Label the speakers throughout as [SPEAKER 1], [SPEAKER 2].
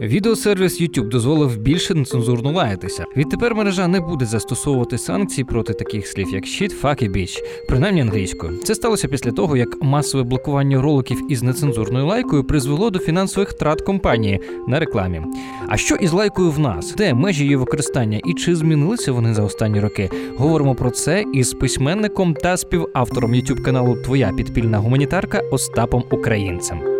[SPEAKER 1] Відеосервіс YouTube дозволив більше нецензурно лаятися. Відтепер мережа не буде застосовувати санкції проти таких слів, як shit, fuck і bitch, принаймні англійською. Це сталося після того, як масове блокування роликів із нецензурною лайкою призвело до фінансових втрат компанії на рекламі. А що із лайкою в нас? Де межі її використання і чи змінилися вони за останні роки? Говоримо про це із письменником та співавтором YouTube каналу Твоя підпільна гуманітарка Остапом Українцем.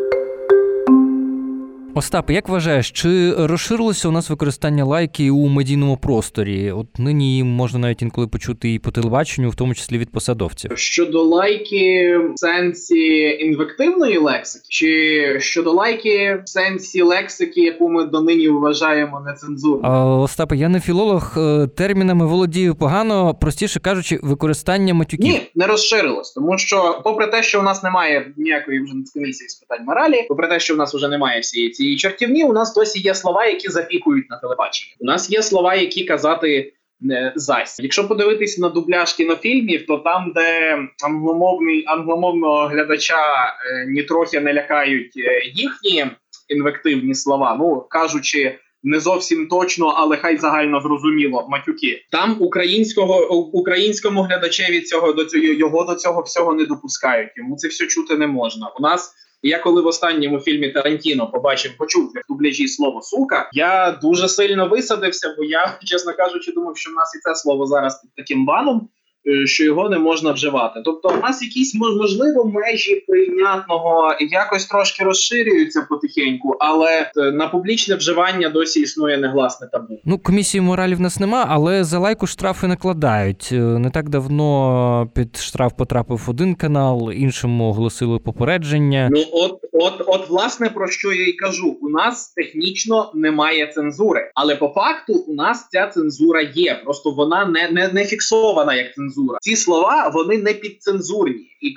[SPEAKER 1] Остапе, як вважаєш, чи розширилося у нас використання лайки у медійному просторі? От нині можна навіть інколи почути і по телебаченню, в тому числі від посадовців.
[SPEAKER 2] Щодо лайки в сенсі інвективної лексики, чи щодо лайки в сенсі лексики, яку ми донині вважаємо нецензурною?
[SPEAKER 1] Остапе, я не філолог, е, термінами володію погано, простіше кажучи, використання матюків.
[SPEAKER 2] Ні, не розширилось, тому що, попри те, що у нас немає ніякої вже комісії з питань моралі, попри те, що у нас вже немає всієї цієї чортівні, у нас досі є слова, які запікують на телебаченні. У нас є слова, які казати. не Зась, якщо подивитись на дубляж кінофільмів, то там, де англомовний англомовного глядача е, нітрохи не лякають е, їхні інвективні слова, ну кажучи не зовсім точно, але хай загально зрозуміло матюки. Там українського українському глядачеві цього до цього його до цього всього не допускають. Йому це все чути не можна. У нас я коли в останньому фільмі Тарантіно побачив, почув в дубляжі слово сука, я дуже сильно висадився, бо я, чесно кажучи, думав, що в нас і це слово зараз під таким баном. Е, що його не можна вживати, тобто у нас якісь можливо межі прийнятного якось трошки розширюються потихеньку, але е, на публічне вживання досі існує негласне табу.
[SPEAKER 1] Ну комісії моралі в нас нема, але за лайку штрафи накладають. Е, не так давно під штраф потрапив один канал, іншому оголосили попередження.
[SPEAKER 2] Ну от, от, от, власне про що я й кажу: у нас технічно немає цензури, але по факту у нас ця цензура є. Просто вона не, не, не фіксована як цензура. Ці слова вони не підцензурні, і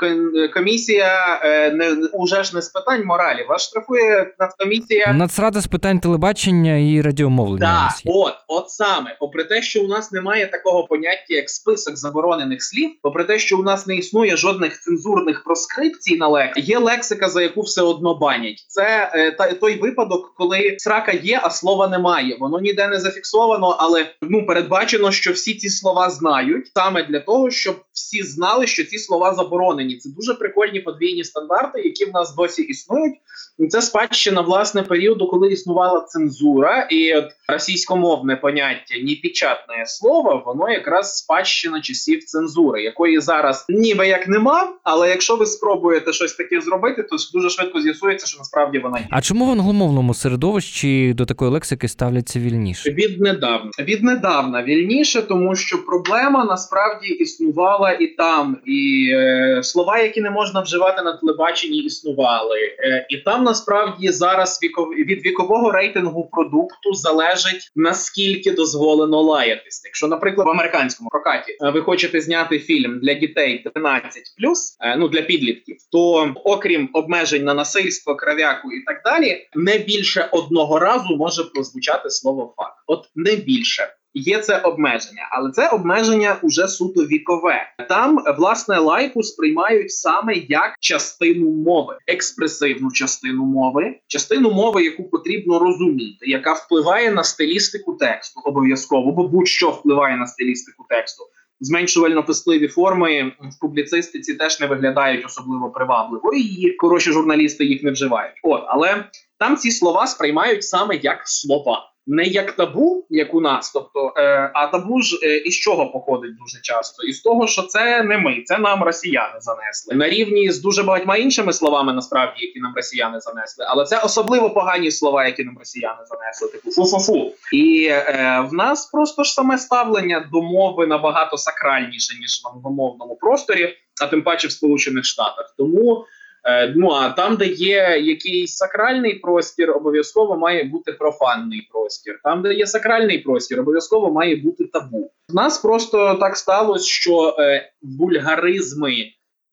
[SPEAKER 2] комісія е, не уже ж не з питань моралі. Вас штрафує Нацкомісія
[SPEAKER 1] Нацрада з питань телебачення і радіомовлення.
[SPEAKER 2] Так, от, от саме, попри те, що у нас немає такого поняття, як список заборонених слів, попри те, що у нас не існує жодних цензурних проскрипцій на лексиці, є лексика, за яку все одно банять. Це е, та той випадок, коли срака є, а слова немає. Воно ніде не зафіксовано, але ну передбачено, що всі ці слова знають саме для того, щоб всі знали, що ці слова заборонені. Це дуже прикольні подвійні стандарти, які в нас досі існують. Це спадщина власне періоду, коли існувала цензура, і от російськомовне поняття «непечатне слово, воно якраз спадщина часів цензури, якої зараз ніби як нема. Але якщо ви спробуєте щось таке зробити, то дуже швидко з'ясується, що насправді вона є.
[SPEAKER 1] А чому в англомовному середовищі до такої лексики ставляться вільніше?
[SPEAKER 2] Віднедавна віднедавна вільніше, тому що проблема насправді існувала і там, і е, слова, які не можна вживати на телебаченні, існували, е, і там насправді зараз віков... від вікового рейтингу продукту залежить наскільки дозволено лаятись. Якщо, наприклад, в американському прокаті е, ви хочете зняти фільм для дітей 13+, е, ну для підлітків, то окрім обмежень на насильство, кров'яку і так далі, не більше одного разу може прозвучати слово факт. От не більше. Є це обмеження, але це обмеження уже суто вікове. Там власне лайку сприймають саме як частину мови, експресивну частину мови, частину мови, яку потрібно розуміти, яка впливає на стилістику тексту обов'язково, бо будь-що впливає на стилістику тексту. Зменшувально писливі форми в публіцистиці теж не виглядають особливо привабливо, і хороші журналісти їх не вживають. От але там ці слова сприймають саме як слова не як табу, як у нас, тобто, е, а табу ж е, із чого походить дуже часто? Із того, що це не ми, це нам росіяни занесли на рівні з дуже багатьма іншими словами, насправді, які нам росіяни занесли, але це особливо погані слова, які нам росіяни занесли, типу фу-фу-фу. І е, в нас просто ж саме ставлення до мови набагато сакральніше ніж в англомовному просторі, а тим паче в Сполучених Штатах. Тому. Е, ну а там, де є якийсь сакральний простір, обов'язково має бути профанний простір. Там, де є сакральний простір, обов'язково має бути табу. У нас просто так сталося, що е, бульгаризми,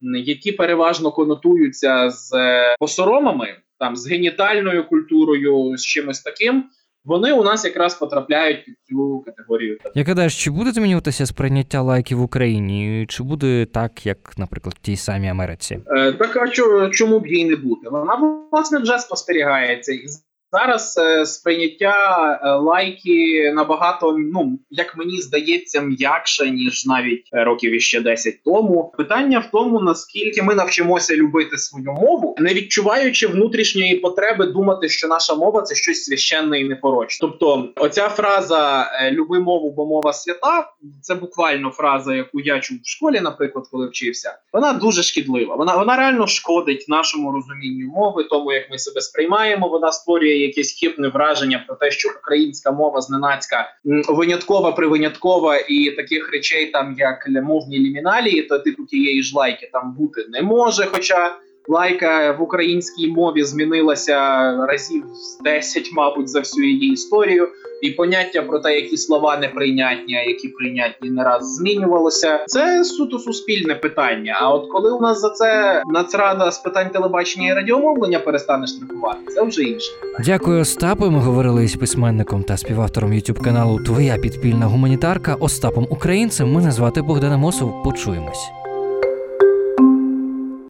[SPEAKER 2] які переважно конотуються з е, посоромами, там з генітальною культурою, з чимось таким. Вони у нас якраз потрапляють під цю категорію.
[SPEAKER 1] Я гадаєш, чи буде змінюватися сприйняття лайків в Україні, чи буде так, як, наприклад, в тій самій Америці?
[SPEAKER 2] Е, так а чому б їй не бути? Вона власне вже спостерігається. І зараз е, сприйняття е, лайки набагато, ну як мені здається, м'якше ніж навіть е, років іще 10 тому. Питання в тому, наскільки ми навчимося любити свою мову, не відчуваючи внутрішньої потреби думати, що наша мова це щось священне і непорочне. Тобто, оця фраза люби мову, бо мова свята це буквально фраза, яку я чув в школі, наприклад, коли вчився. Вона дуже шкідлива. Вона вона реально шкодить нашому розумінню мови, тому як ми себе сприймаємо. Вона створює якесь хибне враження про те, що українська мова зненацька виняткова, привиняткова і таких речей, там як мовні ліміналії, то типу тієї ж лайки там бути не може. Хоча лайка в українській мові змінилася разів з 10, мабуть, за всю її історію. І поняття про те, які слова неприйнятні, а які прийнятні не раз змінювалося. Це суто суспільне питання. А от коли у нас за це Нацрада з питань телебачення і радіомовлення перестане штрафувати, це вже інше.
[SPEAKER 1] Дякую, Остапу. Ми говорили із письменником та співавтором youtube каналу Твоя підпільна гуманітарка Остапом Українцем. Мене звати Богдан Амосов. Почуємось.